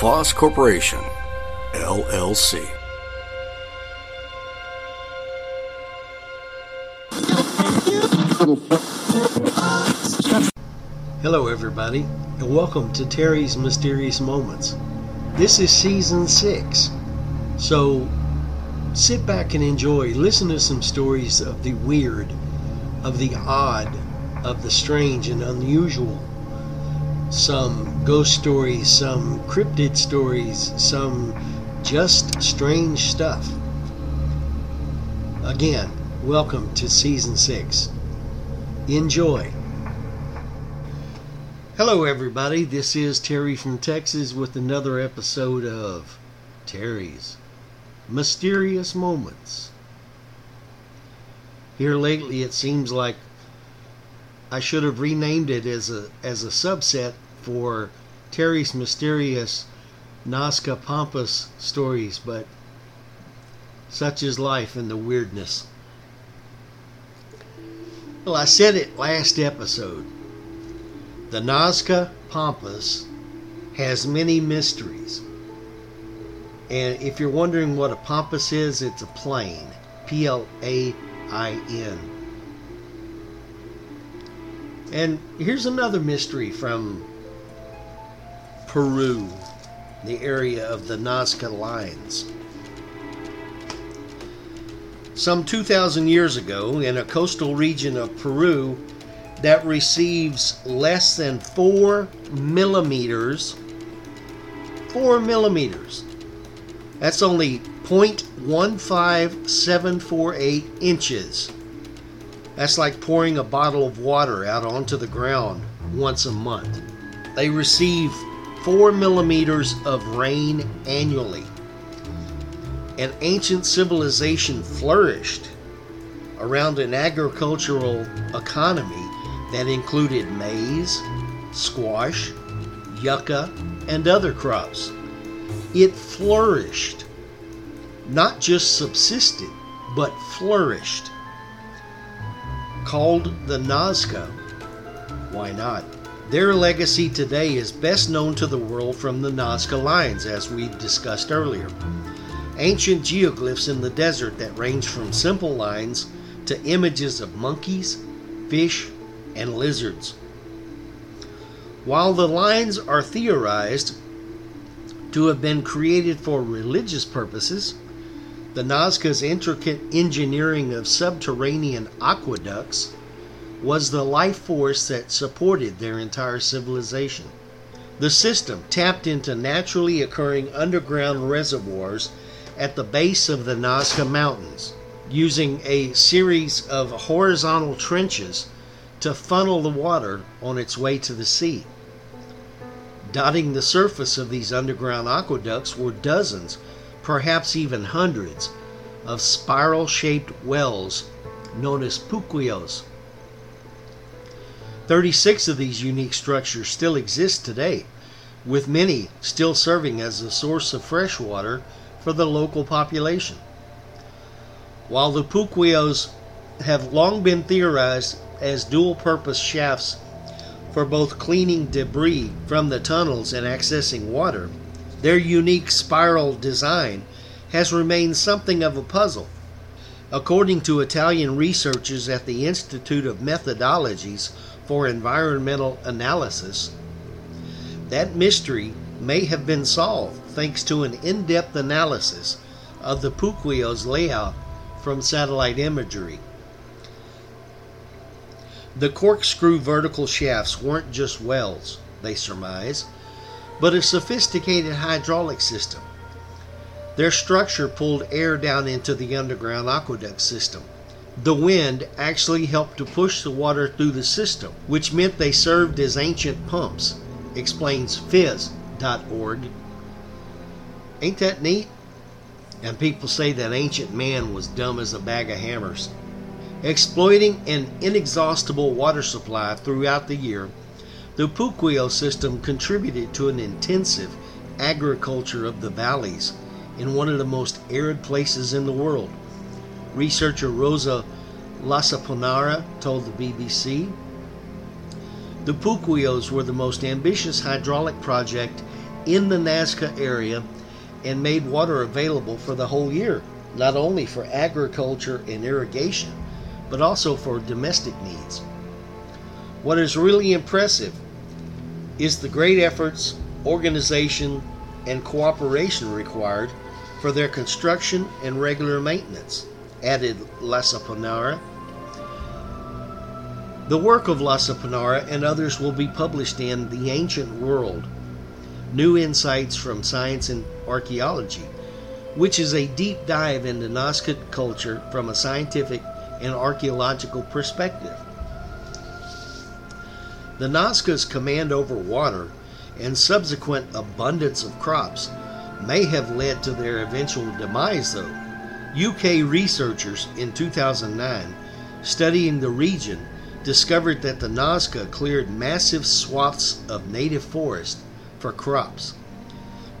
LaFosse Corporation, LLC. Hello, everybody, and welcome to Terry's Mysterious Moments. This is season six, so sit back and enjoy. Listen to some stories of the weird, of the odd, of the strange and unusual. Some ghost stories, some cryptid stories, some just strange stuff. Again, welcome to season six. Enjoy. Hello, everybody. This is Terry from Texas with another episode of Terry's Mysterious Moments. Here lately, it seems like I should have renamed it as a as a subset for Terry's Mysterious Nazca Pampas stories, but such is life and the weirdness. Well, I said it last episode. The Nazca Pampas has many mysteries. And if you're wondering what a pampas is, it's a plain. P L A I N. And here's another mystery from Peru, the area of the Nazca Lines. Some 2,000 years ago, in a coastal region of Peru that receives less than 4 millimeters, 4 millimeters, that's only 0.15748 inches. That's like pouring a bottle of water out onto the ground once a month. They receive 4 millimeters of rain annually. An ancient civilization flourished around an agricultural economy that included maize, squash, yucca, and other crops. It flourished, not just subsisted, but flourished. Called the Nazca, why not? Their legacy today is best known to the world from the Nazca Lines, as we discussed earlier. Ancient geoglyphs in the desert that range from simple lines to images of monkeys, fish, and lizards. While the lines are theorized to have been created for religious purposes, the Nazca's intricate engineering of subterranean aqueducts was the life force that supported their entire civilization. The system tapped into naturally occurring underground reservoirs at the base of the Nazca Mountains, using a series of horizontal trenches to funnel the water on its way to the sea. Dotting the surface of these underground aqueducts were dozens, perhaps even hundreds, of spiral shaped wells known as puquios. 36 of these unique structures still exist today, with many still serving as a source of fresh water for the local population. While the puquios have long been theorized as dual purpose shafts for both cleaning debris from the tunnels and accessing water, their unique spiral design has remained something of a puzzle. According to Italian researchers at the Institute of Methodologies for Environmental Analysis, that mystery may have been solved thanks to an in depth analysis of the Puquio's layout from satellite imagery. The corkscrew vertical shafts weren't just wells, they surmise, but a sophisticated hydraulic system. Their structure pulled air down into the underground aqueduct system. The wind actually helped to push the water through the system, which meant they served as ancient pumps, explains Fizz, Ain't that neat? And people say that ancient man was dumb as a bag of hammers. Exploiting an inexhaustible water supply throughout the year, the Puquio system contributed to an intensive agriculture of the valleys in one of the most arid places in the world. Researcher Rosa Lasaponara told the BBC the Puquios were the most ambitious hydraulic project in the Nazca area and made water available for the whole year, not only for agriculture and irrigation, but also for domestic needs. What is really impressive is the great efforts, organization, and cooperation required for their construction and regular maintenance, added Lasaponara. The work of Lasaponara and others will be published in The Ancient World New Insights from Science and Archaeology, which is a deep dive into Nazca culture from a scientific and archaeological perspective. The Nazca's command over water and subsequent abundance of crops may have led to their eventual demise, though. UK researchers in 2009, studying the region, discovered that the Nazca cleared massive swaths of native forest for crops.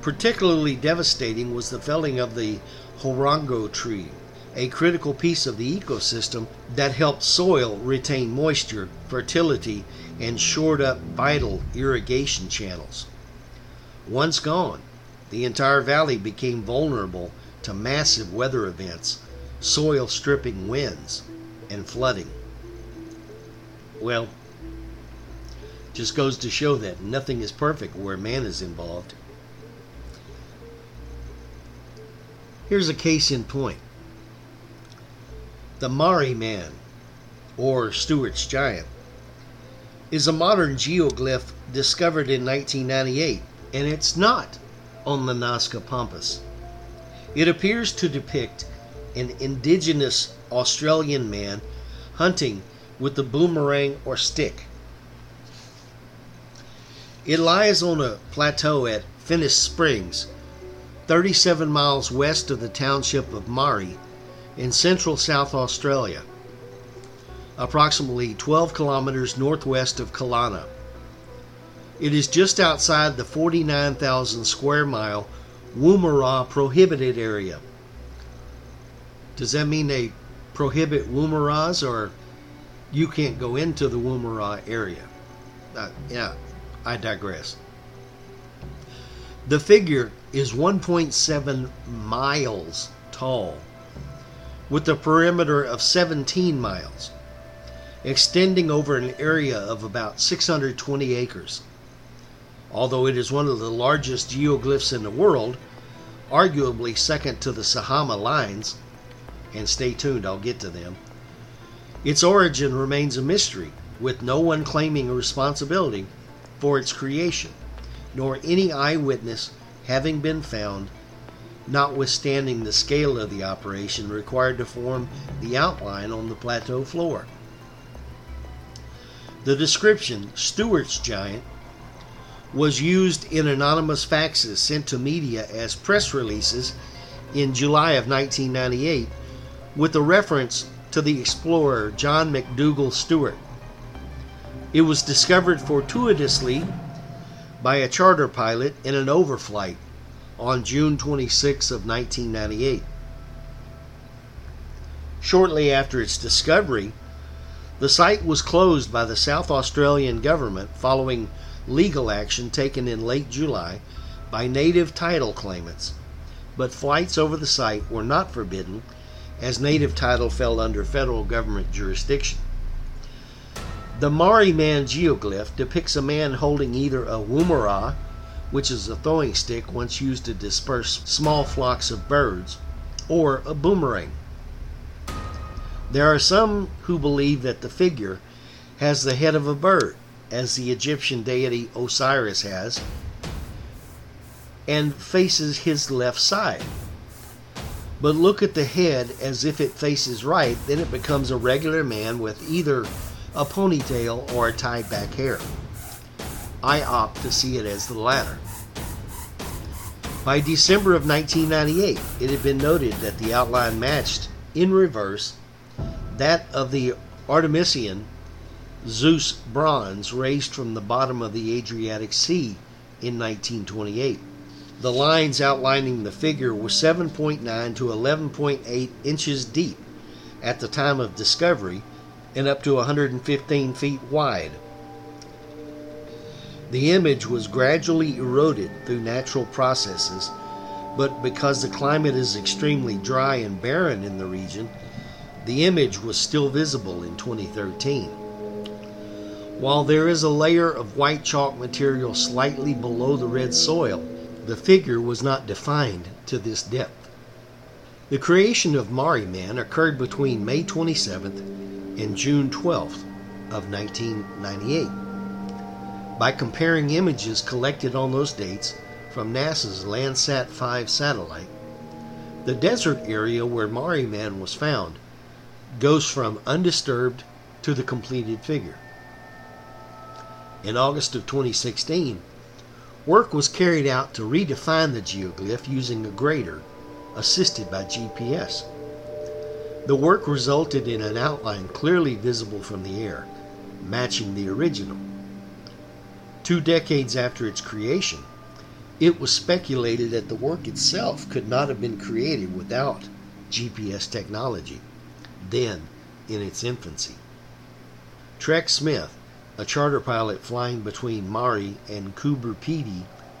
Particularly devastating was the felling of the huarango tree, a critical piece of the ecosystem that helped soil retain moisture, fertility, and shored up vital irrigation channels. Once gone, the entire valley became vulnerable to massive weather events, soil stripping winds, and flooding. Well, just goes to show that nothing is perfect where man is involved. Here's a case in point. The Marree Man, or Stuart's Giant, is a modern geoglyph discovered in 1998, and it's not on the Nazca Pampas. It appears to depict an indigenous Australian man hunting with the boomerang or stick. It lies on a plateau at Finniss Springs, 37 miles west of the township of Marree in central South Australia, approximately 12 kilometers northwest of Callanna. It is just outside the 49,000 square mile Woomera prohibited area. Does that mean they prohibit Woomeras or you can't go into the Woomera area? Uh, yeah, I digress. The figure is 1.7 miles tall, with a perimeter of 17 miles, extending over an area of about 620 acres. Although it is one of the largest geoglyphs in the world, arguably second to the Sahama lines, and stay tuned, I'll get to them, its origin remains a mystery, with no one claiming responsibility for its creation, nor any eyewitness having been found, notwithstanding the scale of the operation required to form the outline on the plateau floor. The description, Stuart's Giant, was used in anonymous faxes sent to media as press releases in July of 1998 with a reference to the explorer John McDouall Stuart. It was discovered fortuitously by a charter pilot in an overflight on June 26 of 1998. Shortly after its discovery, the site was closed by the South Australian government following legal action taken in late July by native title claimants. But flights over the site were not forbidden as native title fell under federal government jurisdiction. The Marree Man geoglyph depicts a man holding either a woomera, which is a throwing stick once used to disperse small flocks of birds, or a boomerang. There are some who believe that the figure has the head of a bird, as the Egyptian deity Osiris has, and faces his left side. But look at the head as if it faces right, then it becomes a regular man with either a ponytail, or a tied back hair. I opt to see it as the latter. By December of 1998, it had been noted that the outline matched, in reverse, that of the Artemision Zeus bronze raised from the bottom of the Adriatic Sea in 1928. The lines outlining the figure were 7.9 to 11.8 inches deep at the time of discovery and up to 115 feet wide. The image was gradually eroded through natural processes, but because the climate is extremely dry and barren in the region, the image was still visible in 2013. While there is a layer of white chalk material slightly below the red soil, the figure was not defined to this depth. The creation of Marree Man occurred between May 27th and June 12th of 1998 by comparing images collected on those dates from NASA's Landsat 5 satellite. The desert area where Marree Man was found goes from undisturbed to the completed figure. In August of 2016, work was carried out to redefine the geoglyph using a grader assisted by GPS. The work resulted in an outline clearly visible from the air, matching the original. Two decades after its creation, it was speculated that the work itself could not have been created without GPS technology, then in its infancy. Trec Smith, a charter pilot flying between Marree and Coober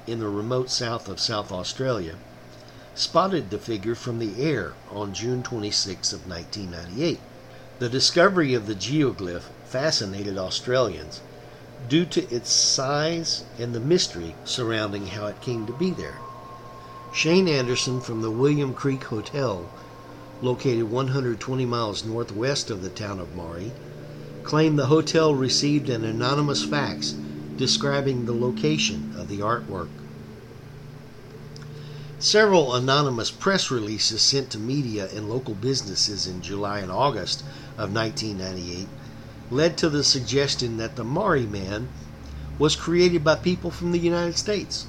in the remote south of South Australia, spotted the figure from the air on June 26 of 1998. The discovery of the geoglyph fascinated Australians due to its size and the mystery surrounding how it came to be there. Shane Anderson from the William Creek Hotel, located 120 miles northwest of the town of Marree, claimed the hotel received an anonymous fax describing the location of the artwork. Several anonymous press releases sent to media and local businesses in July and August of 1998 led to the suggestion that the Marree Man was created by people from the United States.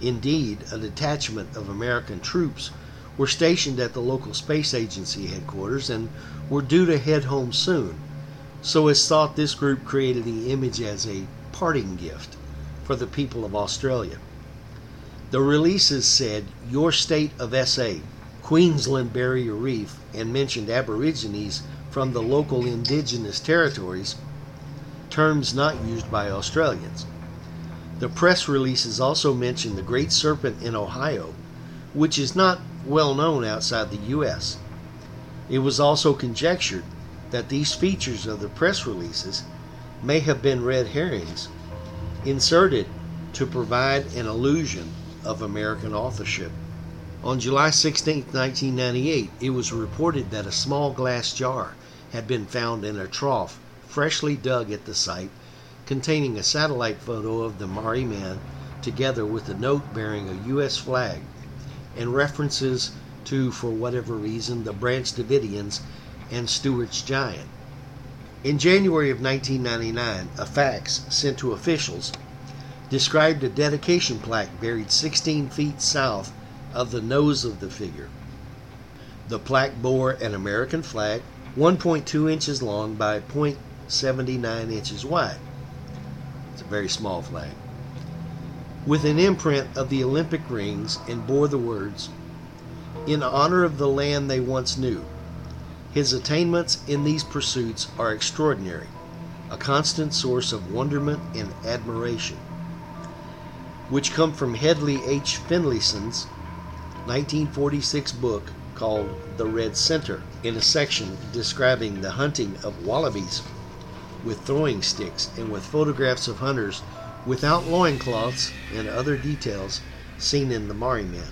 Indeed, a detachment of American troops were stationed at the local space agency headquarters and were due to head home soon, so it's thought this group created the image as a parting gift for the people of Australia. The releases said your state of SA, Queensland Barrier Reef, and mentioned Aborigines from the local indigenous territories, terms not used by Australians. The press releases also mentioned the Great Serpent in Ohio, which is not well known outside the U.S. It was also conjectured that these features of the press releases may have been red herrings inserted to provide an illusion of American authorship. On July 16, 1998, it was reported that a small glass jar had been found in a trough freshly dug at the site containing a satellite photo of the Marree Man together with a note bearing a U.S. flag and references to, for whatever reason, the Branch Davidians and Stuart's Giant. In January of 1999, a fax sent to officials described a dedication plaque buried 16 feet south of the nose of the figure. The plaque bore an American flag 1.2 inches long by 0.79 inches wide. It's a very small flag. With an imprint of the Olympic rings and bore the words, In honor of the land they once knew. His attainments in these pursuits are extraordinary, a constant source of wonderment and admiration which come from Hedley H. Finlayson's 1946 book called The Red Center, in a section describing the hunting of wallabies with throwing sticks and with photographs of hunters without loincloths and other details seen in the Marree Man.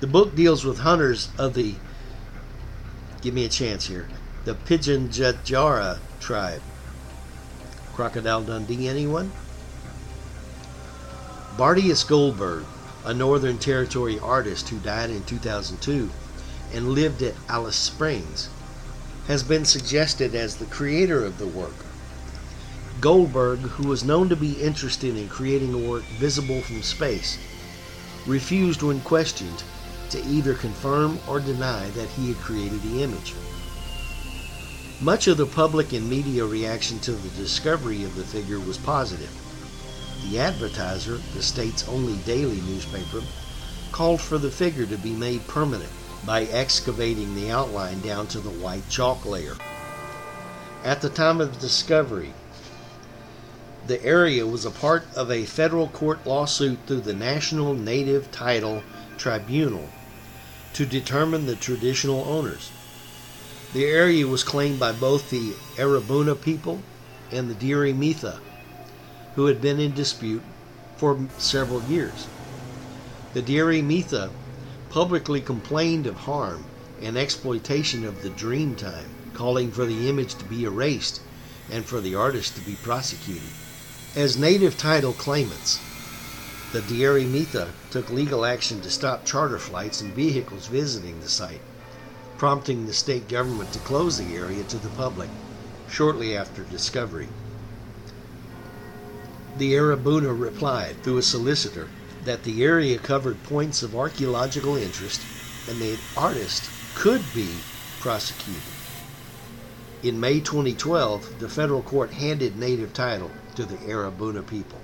The book deals with hunters of the, give me a chance here, the Pigeon Pitjantjatjara tribe. Crocodile Dundee, anyone? Bardius Goldberg, a Northern Territory artist who died in 2002 and lived at Alice Springs, has been suggested as the creator of the work. Goldberg, who was known to be interested in creating a work visible from space, refused when questioned to either confirm or deny that he had created the image. Much of the public and media reaction to the discovery of the figure was positive. The Advertiser, the state's only daily newspaper, called for the figure to be made permanent by excavating the outline down to the white chalk layer. At the time of the discovery, the area was a part of a federal court lawsuit through the National Native Title Tribunal to determine the traditional owners. The area was claimed by both the Arabana people and the Dieri Mitha, who had been in dispute for several years. The Dieri Mitha publicly complained of harm and exploitation of the dream time, calling for the image to be erased and for the artist to be prosecuted. As native title claimants, the Dieri Mitha took legal action to stop charter flights and vehicles visiting the site, prompting the state government to close the area to the public shortly after discovery. The Arabana replied through a solicitor that the area covered points of archaeological interest and the artist could be prosecuted. In May 2012, the federal court handed native title to the Arabana people.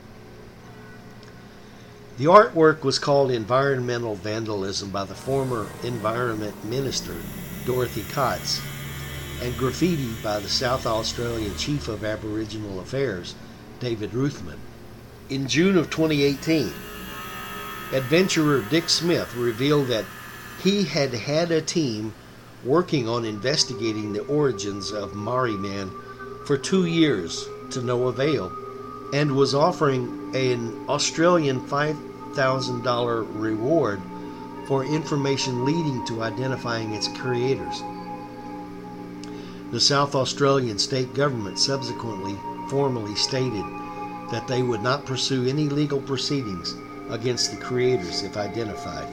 The artwork was called environmental vandalism by the former Environment Minister, Dorothy Kotz, and graffiti by the South Australian Chief of Aboriginal Affairs, David Rathman. In June of 2018, adventurer Dick Smith revealed that he had had a team working on investigating the origins of Marree Man for two years to no avail and was offering an Australian $5,000 reward for information leading to identifying its creators. The South Australian state government subsequently formally stated that they would not pursue any legal proceedings against the creators if identified.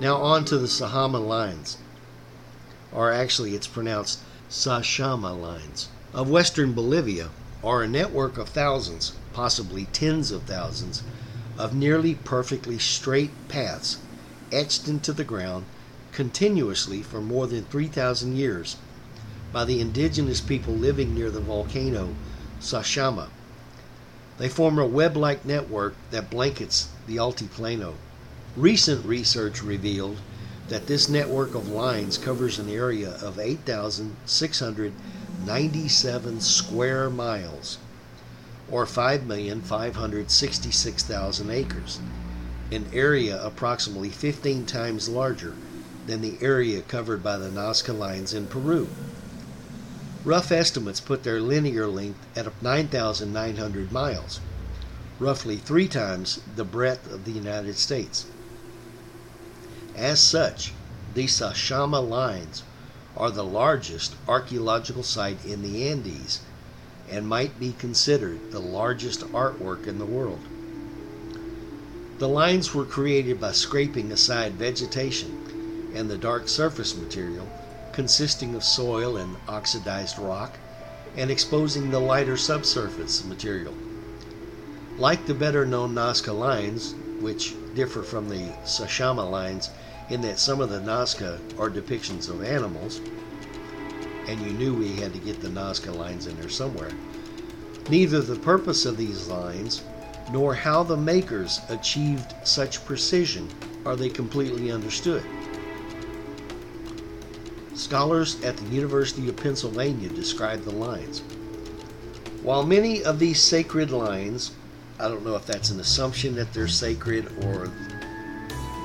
Now on to the Sahama lines, or actually it's pronounced Sashama lines, of western Bolivia are a network of thousands, possibly tens of thousands, of nearly perfectly straight paths etched into the ground continuously for more than 3,000 years by the indigenous people living near the volcano Sashama. They form a web like network that blankets the Altiplano. Recent research revealed that this network of lines covers an area of 8,697 square miles, or 5,566,000 acres, an area approximately 15 times larger than the area covered by the Nazca lines in Peru. Rough estimates put their linear length at 9,900 miles, roughly three times the breadth of the United States. As such, the Sashama lines are the largest archaeological site in the Andes and might be considered the largest artwork in the world. The lines were created by scraping aside vegetation and the dark surface material consisting of soil and oxidized rock, and exposing the lighter subsurface material. Like the better known Nazca lines, which differ from the Sashama lines in that some of the Nazca are depictions of animals, and you knew we had to get the Nazca lines in there somewhere. Neither the purpose of these lines nor how the makers achieved such precision are they completely understood. Scholars at the University of Pennsylvania describe the lines. While many of these sacred lines, I don't know if that's an assumption that they're sacred or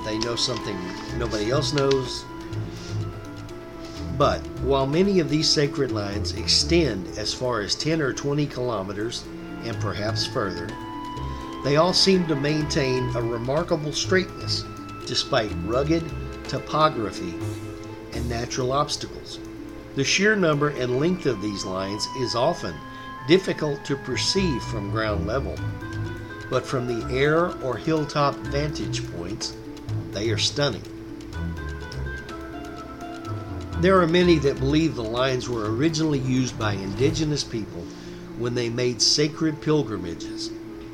they know something nobody else knows, but while many of these sacred lines extend as far as 10 or 20 kilometers and perhaps further, they all seem to maintain a remarkable straightness despite rugged topography and natural obstacles. The sheer number and length of these lines is often difficult to perceive from ground level, but from the air or hilltop vantage points, they are stunning. There are many that believe the lines were originally used by indigenous people when they made sacred pilgrimages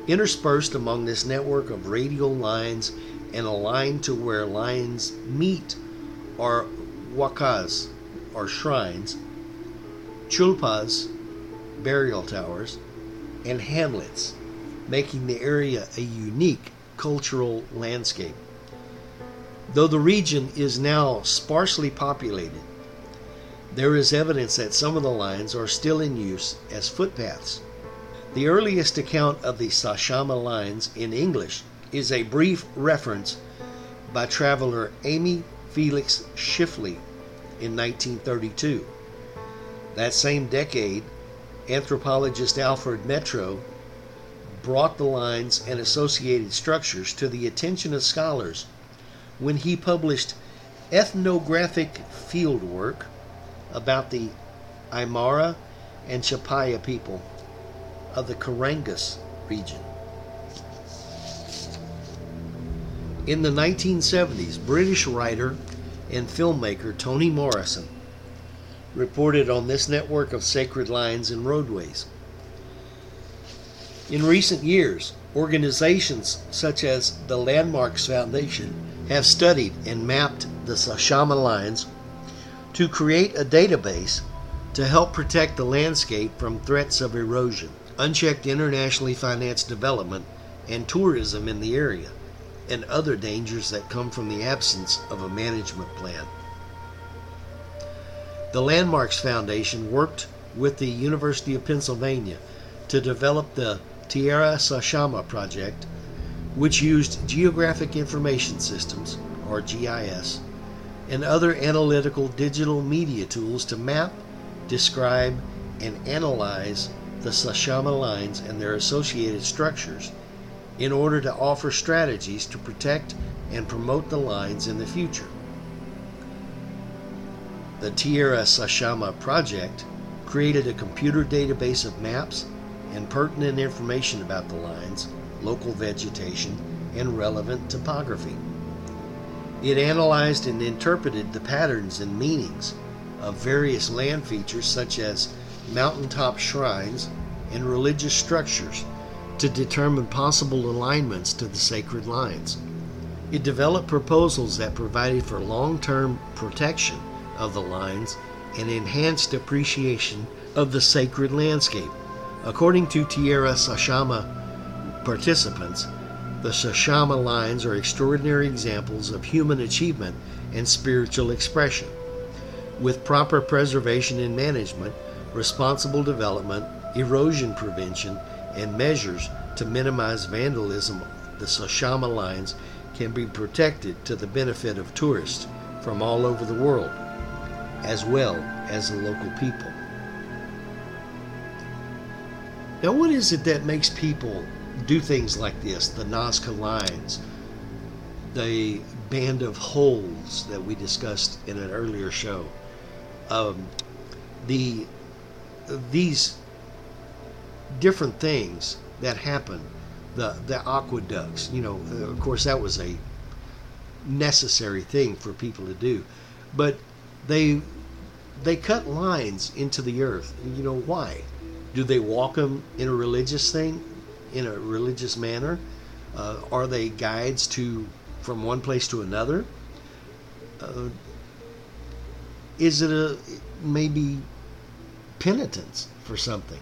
Interspersed among this network of radial lines and aligned to where lines meet are wakas, or shrines, chulpas, burial towers, and hamlets, making the area a unique cultural landscape. Though the region is now sparsely populated, there is evidence that some of the lines are still in use as footpaths. The earliest account of the Sashama lines in English is a brief reference by traveler Aimé Felix Tschiffely in 1932. That same decade, anthropologist Alfred Métraux brought the lines and associated structures to the attention of scholars when he published ethnographic fieldwork about the Aymara and Chipaya people of the Carangas region. In the 1970s, British writer and filmmaker Tony Morrison reported on this network of sacred lines and roadways. In recent years, organizations such as the Landmarks Foundation have studied and mapped the Sashama lines to create a database to help protect the landscape from threats of erosion, unchecked internationally financed development, and tourism in the area, and other dangers that come from the absence of a management plan. The Landmarks Foundation worked with the University of Pennsylvania to develop the Tierra Sashama project, which used Geographic Information Systems, or GIS, and other analytical digital media tools to map, describe, and analyze the Sashama lines and their associated structures in order to offer strategies to protect and promote the lines in the future. The Tierra Sashama project created a computer database of maps and pertinent information about the lines, local vegetation, and relevant topography. It analyzed and interpreted the patterns and meanings of various land features such as mountaintop shrines and religious structures to determine possible alignments to the sacred lines. It developed proposals that provided for long term protection of the lines and enhanced appreciation of the sacred landscape. According to Tierra Sashama participants, the Sashama lines are extraordinary examples of human achievement and spiritual expression. With proper preservation and management, responsible development, erosion prevention, and measures to minimize vandalism, the Sashama lines can be protected to the benefit of tourists from all over the world, as well as the local people. Now, what is it that makes people do things like this? The Nazca lines, the band of holes that we discussed in an earlier show, um, the these different things that happen, the the aqueducts. You know, of course, that was a necessary thing for people to do, but they they cut lines into the earth. You know why? Do they walk them in a religious thing, in a religious manner? Uh, are they guides to from one place to another? Uh, is it a maybe penitence for something?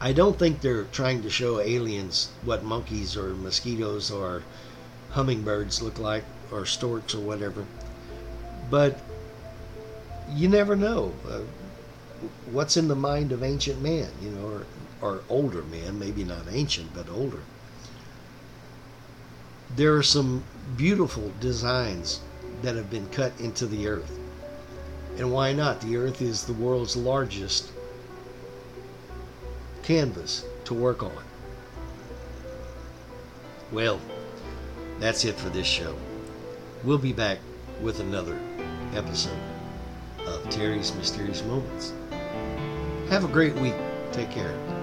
I don't think they're trying to show aliens what monkeys or mosquitoes or hummingbirds look like or storks or whatever. But you never know. Uh, what's in the mind of ancient man, you know, or, or older men, maybe not ancient, but older. There are some beautiful designs that have been cut into the earth. And why not? The earth is the world's largest canvas to work on. Well, that's it for this show. We'll be back with another episode of Terry's Mysterious Moments. Have a great week. Take care.